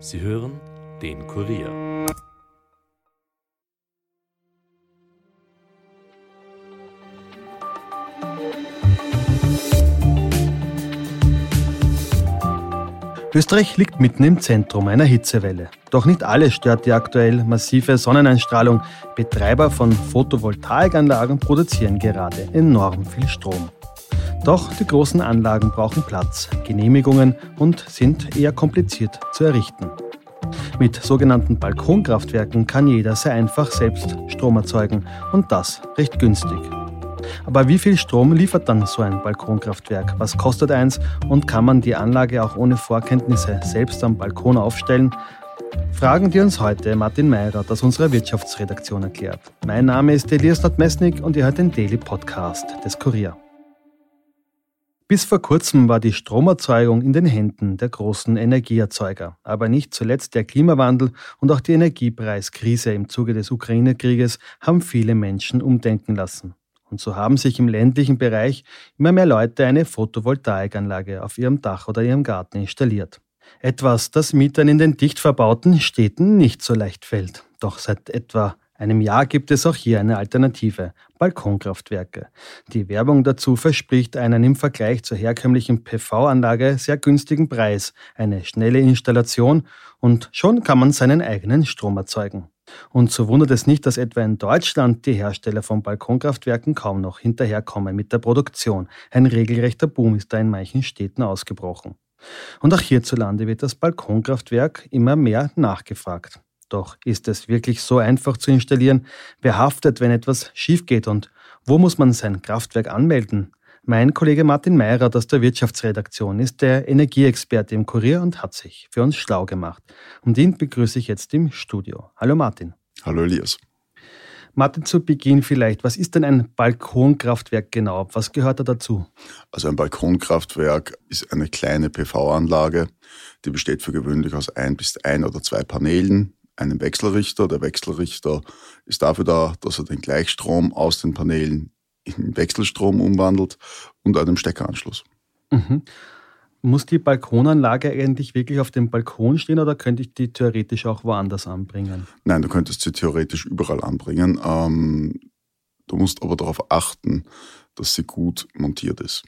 Sie hören den Kurier. Österreich liegt mitten im Zentrum einer Hitzewelle. Doch nicht alles stört die aktuell massive Sonneneinstrahlung. Betreiber von Photovoltaikanlagen produzieren gerade enorm viel Strom. Doch die großen Anlagen brauchen Platz, Genehmigungen und sind eher kompliziert zu errichten. Mit sogenannten Balkonkraftwerken kann jeder sehr einfach selbst Strom erzeugen und das recht günstig. Aber wie viel Strom liefert dann so ein Balkonkraftwerk? Was kostet eins und kann man die Anlage auch ohne Vorkenntnisse selbst am Balkon aufstellen? Fragen, die uns heute Martin Meirat aus unserer Wirtschaftsredaktion erklärt. Mein Name ist Elias Nordmesnik und ihr hört den Daily Podcast des Kurier. Bis vor kurzem war die Stromerzeugung in den Händen der großen Energieerzeuger. Aber nicht zuletzt der Klimawandel und auch die Energiepreiskrise im Zuge des Ukraine-Krieges haben viele Menschen umdenken lassen. Und so haben sich im ländlichen Bereich immer mehr Leute eine Photovoltaikanlage auf ihrem Dach oder ihrem Garten installiert. Etwas, das Mietern in den dicht verbauten Städten nicht so leicht fällt. Doch seit etwa einem Jahr gibt es auch hier eine Alternative, Balkonkraftwerke. Die Werbung dazu verspricht einen im Vergleich zur herkömmlichen PV-Anlage sehr günstigen Preis, eine schnelle Installation und schon kann man seinen eigenen Strom erzeugen. Und so wundert es nicht, dass etwa in Deutschland die Hersteller von Balkonkraftwerken kaum noch hinterherkommen mit der Produktion. Ein regelrechter Boom ist da in manchen Städten ausgebrochen. Und auch hierzulande wird das Balkonkraftwerk immer mehr nachgefragt. Doch ist es wirklich so einfach zu installieren? Wer haftet, wenn etwas schief geht? Und wo muss man sein Kraftwerk anmelden? Mein Kollege Martin Meirer aus der Wirtschaftsredaktion ist der Energieexperte im Kurier und hat sich für uns schlau gemacht. Und ihn begrüße ich jetzt im Studio. Hallo Martin. Hallo Elias. Martin, zu Beginn vielleicht, was ist denn ein Balkonkraftwerk genau? Was gehört da dazu? Also ein Balkonkraftwerk ist eine kleine PV-Anlage, die besteht für gewöhnlich aus ein bis ein oder zwei Paneelen, einem Wechselrichter. Der Wechselrichter ist dafür da, dass er den Gleichstrom aus den Paneelen in Wechselstrom umwandelt und einem Steckeranschluss. Mhm. Muss die Balkonanlage eigentlich wirklich auf dem Balkon stehen oder könnte ich die theoretisch auch woanders anbringen? Nein, du könntest sie theoretisch überall anbringen. Ähm, du musst aber darauf achten, dass sie gut montiert ist.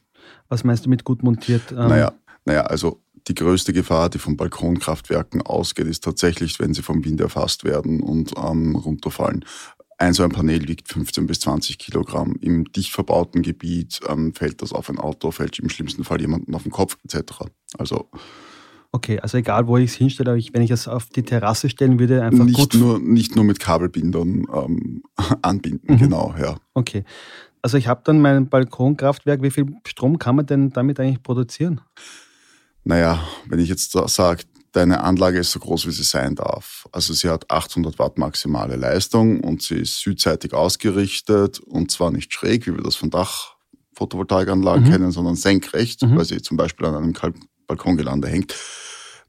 Was meinst du mit gut montiert? Ähm naja, naja, also die größte Gefahr, die von Balkonkraftwerken ausgeht, ist tatsächlich, wenn sie vom Wind erfasst werden und ähm, runterfallen. Ein so ein Panel wiegt 15 bis 20 Kilogramm. Im dicht verbauten Gebiet ähm, fällt das auf ein Auto, fällt im schlimmsten Fall jemanden auf den Kopf etc. Also Okay, also egal wo ich es hinstelle, ich, wenn ich es auf die Terrasse stellen würde, einfach nicht gut. Nur, nicht nur mit Kabelbindern ähm, anbinden, mhm. genau, ja. Okay. Also ich habe dann mein Balkonkraftwerk. Wie viel Strom kann man denn damit eigentlich produzieren? Naja, wenn ich jetzt sage, deine Anlage ist so groß, wie sie sein darf. Also sie hat 800 Watt maximale Leistung und sie ist südseitig ausgerichtet und zwar nicht schräg, wie wir das von Dach-Photovoltaikanlagen mhm. kennen, sondern senkrecht, mhm. weil sie zum Beispiel an einem Balkongelande hängt.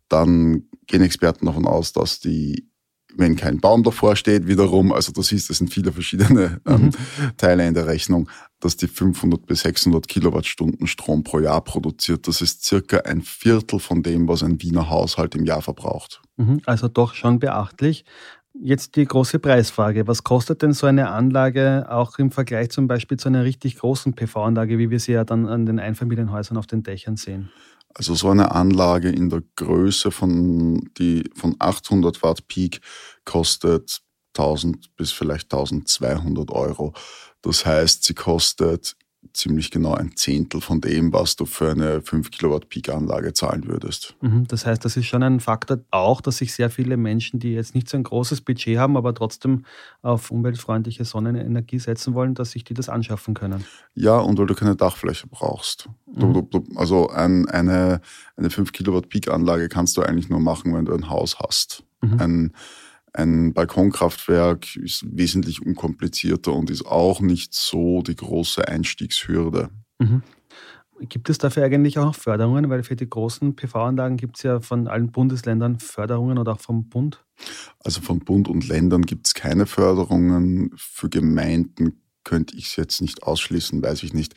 Dann gehen Experten davon aus, dass die wenn kein Baum davor steht, wiederum, also du siehst, das sind viele verschiedene ähm, mhm. Teile in der Rechnung, dass die 500 bis 600 Kilowattstunden Strom pro Jahr produziert. Das ist circa ein Viertel von dem, was ein Wiener Haushalt im Jahr verbraucht. Mhm. Also doch schon beachtlich. Jetzt die große Preisfrage. Was kostet denn so eine Anlage auch im Vergleich zum Beispiel zu einer richtig großen PV-Anlage, wie wir sie ja dann an den Einfamilienhäusern auf den Dächern sehen? Also so eine Anlage in der Größe von, die, von 800 Watt Peak kostet 1000 bis vielleicht 1200 Euro. Das heißt, sie kostet ziemlich genau ein Zehntel von dem, was du für eine 5 Kilowatt Peak-Anlage zahlen würdest. Mhm, das heißt, das ist schon ein Faktor auch, dass sich sehr viele Menschen, die jetzt nicht so ein großes Budget haben, aber trotzdem auf umweltfreundliche Sonnenenergie setzen wollen, dass sich die das anschaffen können. Ja, und weil du keine Dachfläche brauchst. Mhm. Du, du, also ein, eine, eine 5 Kilowatt Peak-Anlage kannst du eigentlich nur machen, wenn du ein Haus hast. Mhm. Ein, ein Balkonkraftwerk ist wesentlich unkomplizierter und ist auch nicht so die große Einstiegshürde. Mhm. Gibt es dafür eigentlich auch Förderungen? Weil für die großen PV-Anlagen gibt es ja von allen Bundesländern Förderungen oder auch vom Bund? Also von Bund und Ländern gibt es keine Förderungen. Für Gemeinden könnte ich es jetzt nicht ausschließen, weiß ich nicht.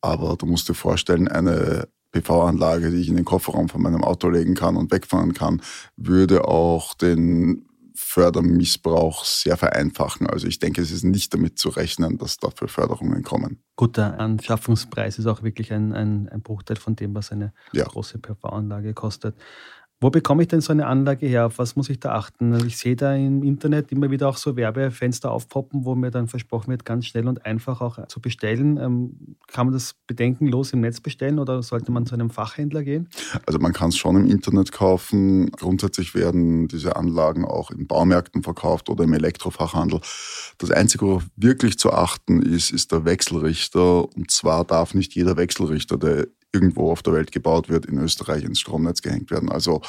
Aber du musst dir vorstellen, eine PV-Anlage, die ich in den Kofferraum von meinem Auto legen kann und wegfahren kann, würde auch den Fördermissbrauch sehr vereinfachen. Also ich denke, es ist nicht damit zu rechnen, dass dafür Förderungen kommen. Gut, der Anschaffungspreis ist auch wirklich ein, ein, ein Bruchteil von dem, was eine ja. große PV-Anlage kostet. Wo bekomme ich denn so eine Anlage her? Auf was muss ich da achten? Ich sehe da im Internet immer wieder auch so Werbefenster aufpoppen, wo mir dann versprochen wird, ganz schnell und einfach auch zu bestellen. Ähm, kann man das bedenkenlos im Netz bestellen oder sollte man zu einem Fachhändler gehen? Also man kann es schon im Internet kaufen. Grundsätzlich werden diese Anlagen auch in Baumärkten verkauft oder im Elektrofachhandel. Das Einzige, worauf wirklich zu achten ist, ist der Wechselrichter. Und zwar darf nicht jeder Wechselrichter, der irgendwo auf der Welt gebaut wird, in Österreich ins Stromnetz gehängt werden. Also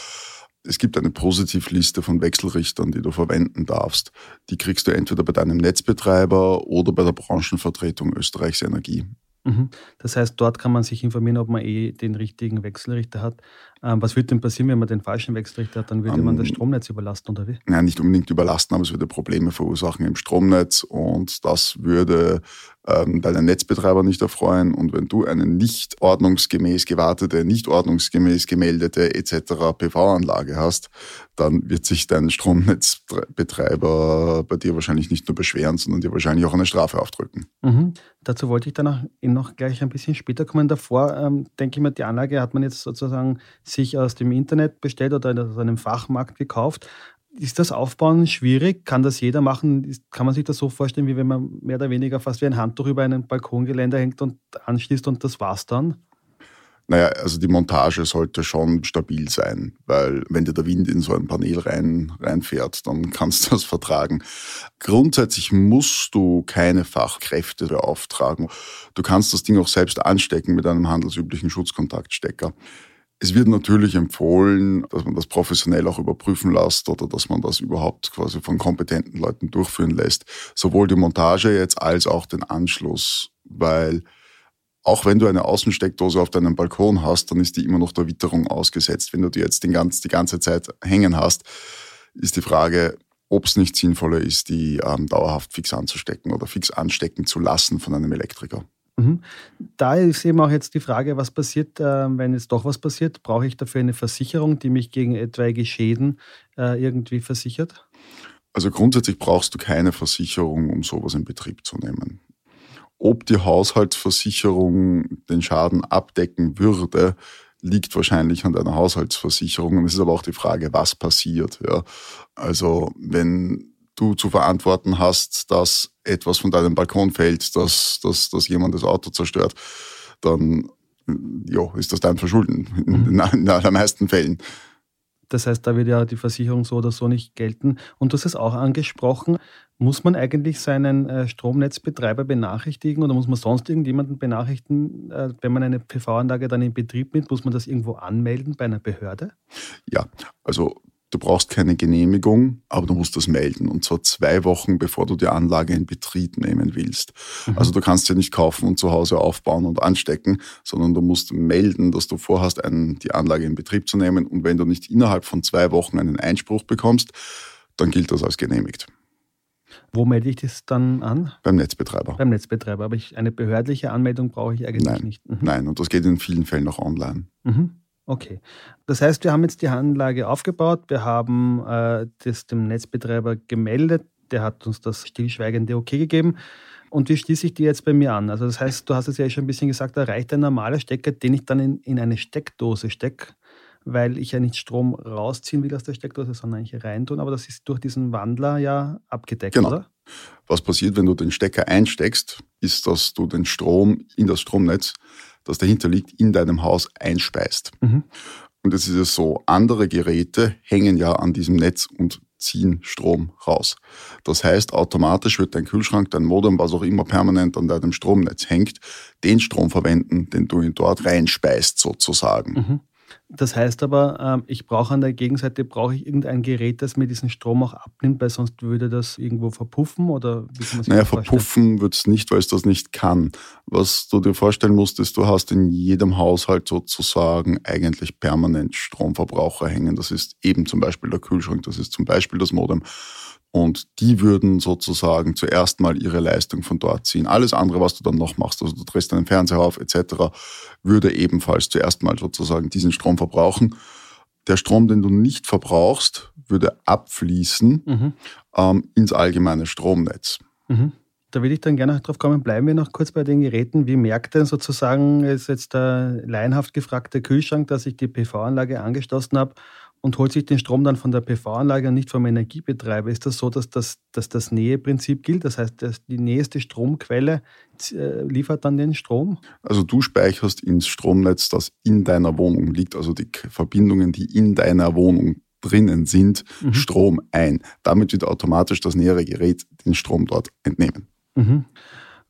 es gibt eine Positivliste von Wechselrichtern, die du verwenden darfst. Die kriegst du entweder bei deinem Netzbetreiber oder bei der Branchenvertretung Österreichs Energie. Mhm. Das heißt, dort kann man sich informieren, ob man eh den richtigen Wechselrichter hat. Ähm, was würde denn passieren, wenn man den falschen Wechselrichter hat? Dann würde um, man das ähm, Stromnetz überlasten, oder wie? Nein, nicht unbedingt überlasten, aber es würde Probleme verursachen im Stromnetz und das würde ähm, deinen Netzbetreiber nicht erfreuen. Und wenn du eine nicht ordnungsgemäß gewartete, nicht ordnungsgemäß gemeldete etc. PV-Anlage hast, dann wird sich dein Stromnetzbetreiber bei dir wahrscheinlich nicht nur beschweren, sondern dir wahrscheinlich auch eine Strafe aufdrücken. Mhm. Dazu wollte ich danach noch gleich ein bisschen später kommen. Davor ähm, denke ich mir, die Anlage hat man jetzt sozusagen sich aus dem Internet bestellt oder aus einem Fachmarkt gekauft. Ist das Aufbauen schwierig? Kann das jeder machen? Kann man sich das so vorstellen, wie wenn man mehr oder weniger fast wie ein Handtuch über einen Balkongeländer hängt und anschließt und das war's dann? Naja, also die Montage sollte schon stabil sein, weil wenn dir der Wind in so ein Panel rein, reinfährt, dann kannst du das vertragen. Grundsätzlich musst du keine Fachkräfte beauftragen. Du kannst das Ding auch selbst anstecken mit einem handelsüblichen Schutzkontaktstecker. Es wird natürlich empfohlen, dass man das professionell auch überprüfen lässt oder dass man das überhaupt quasi von kompetenten Leuten durchführen lässt. Sowohl die Montage jetzt als auch den Anschluss, weil auch wenn du eine Außensteckdose auf deinem Balkon hast, dann ist die immer noch der Witterung ausgesetzt. Wenn du die jetzt die ganze, die ganze Zeit hängen hast, ist die Frage, ob es nicht sinnvoller ist, die ähm, dauerhaft fix anzustecken oder fix anstecken zu lassen von einem Elektriker. Mhm. Da ist eben auch jetzt die Frage, was passiert, äh, wenn jetzt doch was passiert? Brauche ich dafür eine Versicherung, die mich gegen etwaige Schäden äh, irgendwie versichert? Also grundsätzlich brauchst du keine Versicherung, um sowas in Betrieb zu nehmen. Ob die Haushaltsversicherung den Schaden abdecken würde, liegt wahrscheinlich an deiner Haushaltsversicherung. Und es ist aber auch die Frage, was passiert. Ja. Also wenn du zu verantworten hast, dass etwas von deinem Balkon fällt, dass, dass, dass jemand das Auto zerstört, dann ja, ist das dein Verschulden in, mhm. in, in allermeisten Fällen. Das heißt, da wird ja die Versicherung so oder so nicht gelten. Und du hast es auch angesprochen. Muss man eigentlich seinen äh, Stromnetzbetreiber benachrichtigen oder muss man sonst irgendjemanden benachrichtigen, äh, wenn man eine PV-Anlage dann in Betrieb nimmt? Muss man das irgendwo anmelden bei einer Behörde? Ja, also Du brauchst keine Genehmigung, aber du musst das melden. Und zwar zwei Wochen, bevor du die Anlage in Betrieb nehmen willst. Mhm. Also du kannst sie nicht kaufen und zu Hause aufbauen und anstecken, sondern du musst melden, dass du vorhast, einen, die Anlage in Betrieb zu nehmen. Und wenn du nicht innerhalb von zwei Wochen einen Einspruch bekommst, dann gilt das als genehmigt. Wo melde ich das dann an? Beim Netzbetreiber. Beim Netzbetreiber. Aber ich, eine behördliche Anmeldung brauche ich eigentlich Nein. nicht. Mhm. Nein, und das geht in vielen Fällen auch online. Mhm. Okay. Das heißt, wir haben jetzt die Anlage aufgebaut, wir haben äh, das dem Netzbetreiber gemeldet, der hat uns das stillschweigende Okay gegeben. Und wie schließe ich die jetzt bei mir an? Also das heißt, du hast es ja schon ein bisschen gesagt, da reicht ein normaler Stecker, den ich dann in, in eine Steckdose stecke, weil ich ja nicht Strom rausziehen will aus der Steckdose, sondern eigentlich reintun. Aber das ist durch diesen Wandler ja abgedeckt, genau. oder? Was passiert, wenn du den Stecker einsteckst, ist, dass du den Strom in das Stromnetz das dahinter liegt, in deinem Haus einspeist. Mhm. Und es ist ja so, andere Geräte hängen ja an diesem Netz und ziehen Strom raus. Das heißt, automatisch wird dein Kühlschrank, dein Modem, was auch immer permanent an deinem Stromnetz hängt, den Strom verwenden, den du ihn dort reinspeist sozusagen. Mhm. Das heißt aber, ähm, ich brauche an der Gegenseite brauche ich irgendein Gerät, das mir diesen Strom auch abnimmt, weil sonst würde das irgendwo verpuffen oder wie kann man sich Naja, verpuffen wird es nicht, weil es das nicht kann. Was du dir vorstellen musst, ist, du hast in jedem Haushalt sozusagen eigentlich permanent Stromverbraucher hängen. Das ist eben zum Beispiel der Kühlschrank, das ist zum Beispiel das Modem. Und die würden sozusagen zuerst mal ihre Leistung von dort ziehen. Alles andere, was du dann noch machst, also du drehst deinen Fernseher auf etc., würde ebenfalls zuerst mal sozusagen diesen Strom verbrauchen. Der Strom, den du nicht verbrauchst, würde abfließen mhm. ähm, ins allgemeine Stromnetz. Mhm. Da will ich dann gerne drauf kommen. Bleiben wir noch kurz bei den Geräten. Wie merkt denn sozusagen, ist jetzt der laienhaft gefragte Kühlschrank, dass ich die PV-Anlage angeschlossen habe und holt sich den Strom dann von der PV-Anlage und nicht vom Energiebetreiber. Ist das so, dass das, dass das Näheprinzip gilt? Das heißt, dass die nächste Stromquelle äh, liefert dann den Strom? Also du speicherst ins Stromnetz, das in deiner Wohnung liegt, also die Verbindungen, die in deiner Wohnung drinnen sind, mhm. Strom ein. Damit wird automatisch das nähere Gerät den Strom dort entnehmen. Mhm.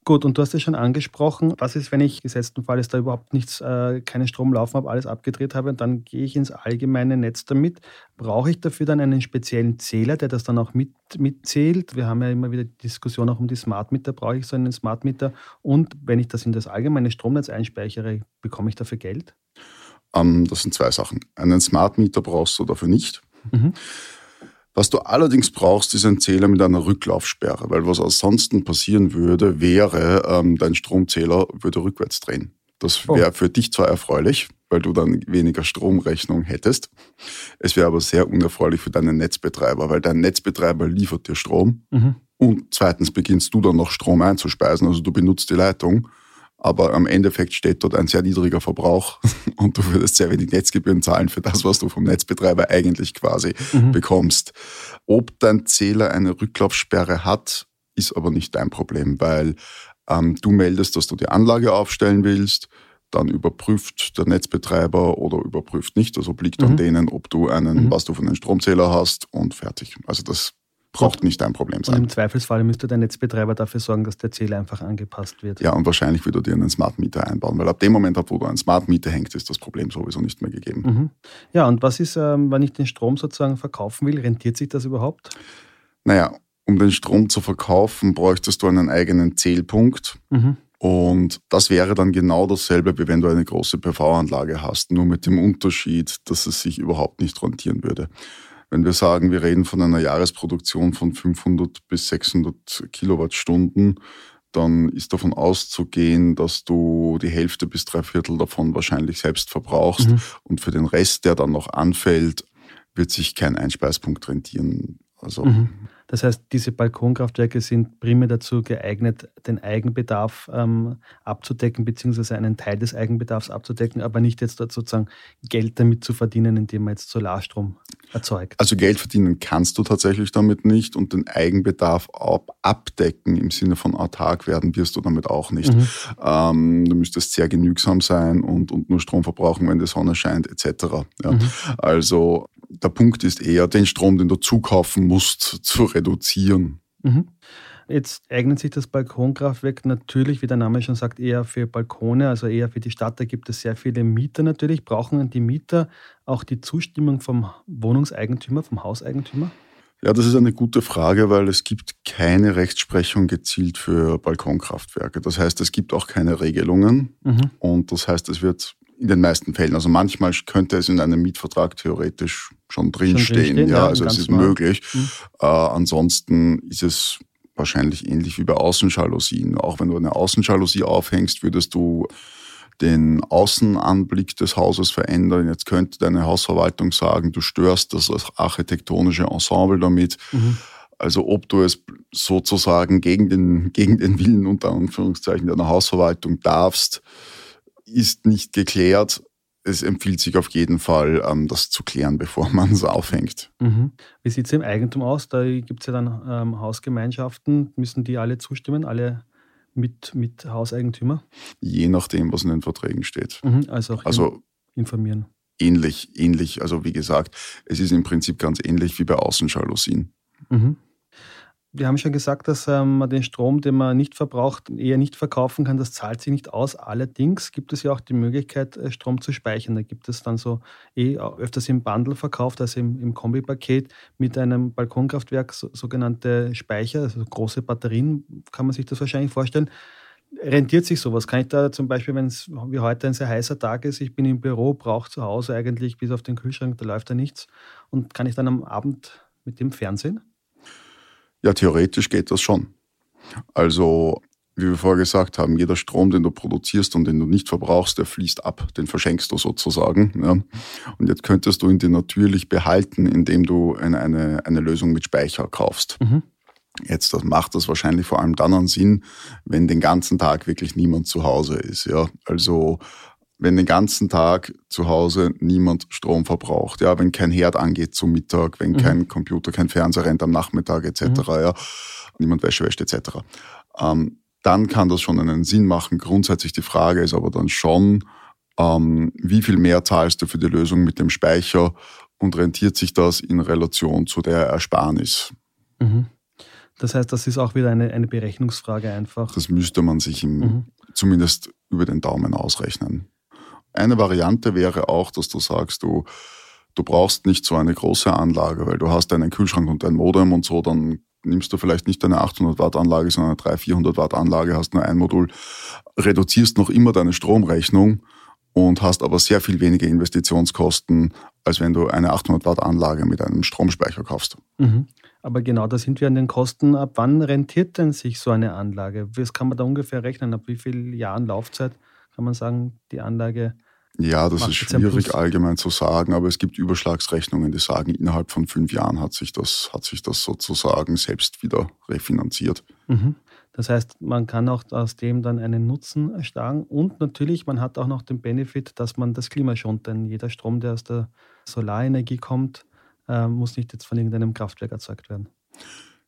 Gut, und du hast es schon angesprochen. Was ist, wenn ich gesetzten Fall ist da überhaupt nichts, äh, keinen Strom laufen habe, alles abgedreht habe, und dann gehe ich ins allgemeine Netz damit. Brauche ich dafür dann einen speziellen Zähler, der das dann auch mit, mitzählt? Wir haben ja immer wieder die Diskussion auch um die Smart Meter. Brauche ich so einen Smart Meter? Und wenn ich das in das allgemeine Stromnetz einspeichere, bekomme ich dafür Geld? Ähm, das sind zwei Sachen. Einen Smart Meter brauchst du dafür nicht. Mhm. Was du allerdings brauchst, ist ein Zähler mit einer Rücklaufsperre, weil was ansonsten passieren würde, wäre, ähm, dein Stromzähler würde rückwärts drehen. Das wäre oh. für dich zwar erfreulich, weil du dann weniger Stromrechnung hättest. Es wäre aber sehr unerfreulich für deinen Netzbetreiber, weil dein Netzbetreiber liefert dir Strom mhm. und zweitens beginnst du dann noch Strom einzuspeisen, also du benutzt die Leitung aber am Endeffekt steht dort ein sehr niedriger Verbrauch und du würdest sehr wenig Netzgebühren zahlen für das, was du vom Netzbetreiber eigentlich quasi mhm. bekommst. Ob dein Zähler eine Rücklaufsperre hat, ist aber nicht dein Problem, weil ähm, du meldest, dass du die Anlage aufstellen willst, dann überprüft der Netzbetreiber oder überprüft nicht. Also obliegt mhm. an denen, ob du einen, mhm. was du von einem Stromzähler hast und fertig. Also das braucht nicht dein Problem sein. Und im Zweifelsfall müsste der Netzbetreiber dafür sorgen, dass der Zähler einfach angepasst wird. Ja, und wahrscheinlich würde er dir einen Smart Meter einbauen, weil ab dem Moment, wo du einen Smart Meter hängst, ist das Problem sowieso nicht mehr gegeben. Mhm. Ja, und was ist, ähm, wenn ich den Strom sozusagen verkaufen will? Rentiert sich das überhaupt? Naja, um den Strom zu verkaufen, bräuchtest du einen eigenen Zählpunkt. Mhm. Und das wäre dann genau dasselbe, wie wenn du eine große PV-Anlage hast, nur mit dem Unterschied, dass es sich überhaupt nicht rentieren würde. Wenn wir sagen, wir reden von einer Jahresproduktion von 500 bis 600 Kilowattstunden, dann ist davon auszugehen, dass du die Hälfte bis drei Viertel davon wahrscheinlich selbst verbrauchst. Mhm. Und für den Rest, der dann noch anfällt, wird sich kein Einspeispunkt rentieren. Also mhm. Das heißt, diese Balkonkraftwerke sind primär dazu geeignet, den Eigenbedarf ähm, abzudecken, beziehungsweise einen Teil des Eigenbedarfs abzudecken, aber nicht jetzt dort sozusagen Geld damit zu verdienen, indem man jetzt Solarstrom erzeugt. Also Geld verdienen kannst du tatsächlich damit nicht und den Eigenbedarf abdecken im Sinne von autark werden wirst du damit auch nicht. Mhm. Ähm, du müsstest sehr genügsam sein und, und nur Strom verbrauchen, wenn die Sonne scheint, etc. Ja. Mhm. Also der Punkt ist eher, den Strom, den du zukaufen musst, zu reduzieren. Mhm. Jetzt eignet sich das Balkonkraftwerk natürlich, wie der Name schon sagt, eher für Balkone, also eher für die Stadt. Da gibt es sehr viele Mieter natürlich. Brauchen die Mieter auch die Zustimmung vom Wohnungseigentümer, vom Hauseigentümer? Ja, das ist eine gute Frage, weil es gibt keine Rechtsprechung gezielt für Balkonkraftwerke. Das heißt, es gibt auch keine Regelungen mhm. und das heißt, es wird in den meisten Fällen. Also manchmal könnte es in einem Mietvertrag theoretisch schon drinstehen. Drin ja, ja, also es ist mal. möglich. Mhm. Äh, ansonsten ist es wahrscheinlich ähnlich wie bei Außenjalousien. Auch wenn du eine Außenjalousie aufhängst, würdest du den Außenanblick des Hauses verändern. Jetzt könnte deine Hausverwaltung sagen, du störst das architektonische Ensemble damit. Mhm. Also ob du es sozusagen gegen den, gegen den Willen unter Anführungszeichen deiner Hausverwaltung darfst, ist nicht geklärt. Es empfiehlt sich auf jeden Fall, ähm, das zu klären, bevor man es aufhängt. Mhm. Wie sieht es im Eigentum aus? Da gibt es ja dann ähm, Hausgemeinschaften. Müssen die alle zustimmen, alle mit, mit Hauseigentümer? Je nachdem, was in den Verträgen steht. Mhm. Also auch also, informieren. Ähnlich, ähnlich. Also wie gesagt, es ist im Prinzip ganz ähnlich wie bei Außenjalousien. Mhm. Wir haben schon gesagt, dass ähm, man den Strom, den man nicht verbraucht, eher nicht verkaufen kann. Das zahlt sich nicht aus. Allerdings gibt es ja auch die Möglichkeit, äh, Strom zu speichern. Da gibt es dann so eh öfters im Bundle verkauft, also im, im Kombipaket mit einem Balkonkraftwerk, so, sogenannte Speicher, also große Batterien, kann man sich das wahrscheinlich vorstellen. Rentiert sich sowas? Kann ich da zum Beispiel, wenn es wie heute ein sehr heißer Tag ist, ich bin im Büro, brauche zu Hause eigentlich bis auf den Kühlschrank, da läuft da nichts und kann ich dann am Abend mit dem Fernsehen? Ja, theoretisch geht das schon. Also, wie wir vorher gesagt haben, jeder Strom, den du produzierst und den du nicht verbrauchst, der fließt ab, den verschenkst du sozusagen. Ja. Und jetzt könntest du ihn dir natürlich behalten, indem du eine, eine, Lösung mit Speicher kaufst. Mhm. Jetzt das macht das wahrscheinlich vor allem dann einen Sinn, wenn den ganzen Tag wirklich niemand zu Hause ist. Ja, also wenn den ganzen Tag zu Hause niemand Strom verbraucht, ja, wenn kein Herd angeht zum Mittag, wenn mhm. kein Computer, kein Fernseher rennt am Nachmittag etc., mhm. ja, niemand Wäsche wäscht etc., ähm, dann kann das schon einen Sinn machen. Grundsätzlich die Frage ist aber dann schon, ähm, wie viel mehr zahlst du für die Lösung mit dem Speicher und rentiert sich das in Relation zu der Ersparnis? Mhm. Das heißt, das ist auch wieder eine, eine Berechnungsfrage einfach. Das müsste man sich im, mhm. zumindest über den Daumen ausrechnen. Eine Variante wäre auch, dass du sagst, du, du brauchst nicht so eine große Anlage, weil du hast einen Kühlschrank und ein Modem und so, dann nimmst du vielleicht nicht eine 800 Watt Anlage, sondern eine 300, 400 Watt Anlage, hast nur ein Modul, reduzierst noch immer deine Stromrechnung und hast aber sehr viel weniger Investitionskosten, als wenn du eine 800 Watt Anlage mit einem Stromspeicher kaufst. Mhm. Aber genau da sind wir an den Kosten. Ab wann rentiert denn sich so eine Anlage? Was kann man da ungefähr rechnen? Ab wie vielen Jahren Laufzeit kann man sagen, die Anlage ja, das ist schwierig allgemein zu sagen, aber es gibt Überschlagsrechnungen, die sagen, innerhalb von fünf Jahren hat sich das, hat sich das sozusagen selbst wieder refinanziert. Mhm. Das heißt, man kann auch aus dem dann einen Nutzen erschlagen und natürlich, man hat auch noch den Benefit, dass man das Klima schont, denn jeder Strom, der aus der Solarenergie kommt, äh, muss nicht jetzt von irgendeinem Kraftwerk erzeugt werden.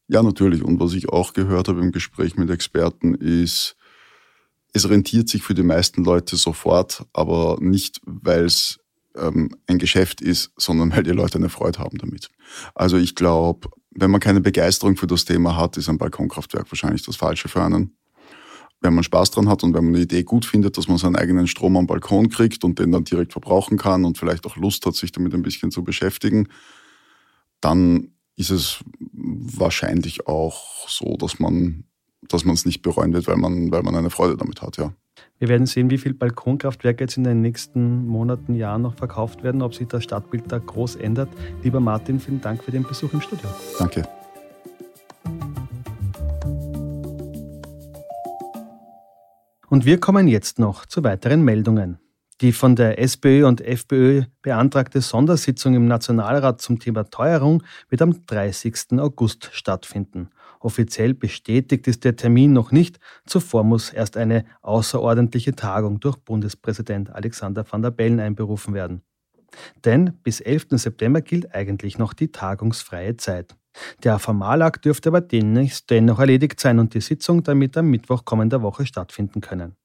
Ja, natürlich. Und was ich auch gehört habe im Gespräch mit Experten ist, es rentiert sich für die meisten Leute sofort, aber nicht, weil es ähm, ein Geschäft ist, sondern weil die Leute eine Freude haben damit. Also ich glaube, wenn man keine Begeisterung für das Thema hat, ist ein Balkonkraftwerk wahrscheinlich das Falsche für einen. Wenn man Spaß dran hat und wenn man eine Idee gut findet, dass man seinen eigenen Strom am Balkon kriegt und den dann direkt verbrauchen kann und vielleicht auch Lust hat, sich damit ein bisschen zu beschäftigen, dann ist es wahrscheinlich auch so, dass man dass man es nicht bereuen wird, weil man, weil man eine Freude damit hat, ja. Wir werden sehen, wie viele Balkonkraftwerke jetzt in den nächsten Monaten, Jahren noch verkauft werden, ob sich das Stadtbild da groß ändert. Lieber Martin, vielen Dank für den Besuch im Studio. Danke. Und wir kommen jetzt noch zu weiteren Meldungen. Die von der SPÖ und FPÖ beantragte Sondersitzung im Nationalrat zum Thema Teuerung wird am 30. August stattfinden. Offiziell bestätigt ist der Termin noch nicht. Zuvor muss erst eine außerordentliche Tagung durch Bundespräsident Alexander van der Bellen einberufen werden. Denn bis 11. September gilt eigentlich noch die tagungsfreie Zeit. Der Formalakt dürfte aber dennoch erledigt sein und die Sitzung damit am Mittwoch kommender Woche stattfinden können.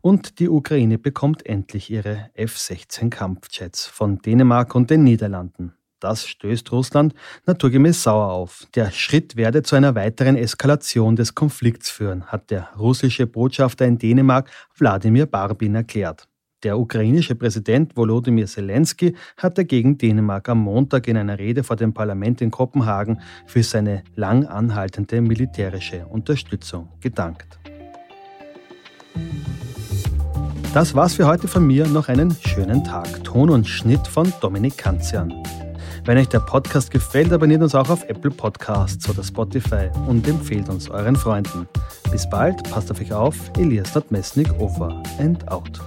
Und die Ukraine bekommt endlich ihre F-16 Kampfjets von Dänemark und den Niederlanden. Das stößt Russland naturgemäß sauer auf. Der Schritt werde zu einer weiteren Eskalation des Konflikts führen, hat der russische Botschafter in Dänemark Wladimir Barbin erklärt. Der ukrainische Präsident Volodymyr Zelensky hat dagegen Dänemark am Montag in einer Rede vor dem Parlament in Kopenhagen für seine lang anhaltende militärische Unterstützung gedankt. Das war's für heute von mir. Noch einen schönen Tag. Ton und Schnitt von Dominik Kanzian. Wenn euch der Podcast gefällt, abonniert uns auch auf Apple Podcasts oder Spotify und empfehlt uns euren Freunden. Bis bald, passt auf euch auf. Elias Nadmesnik over and out.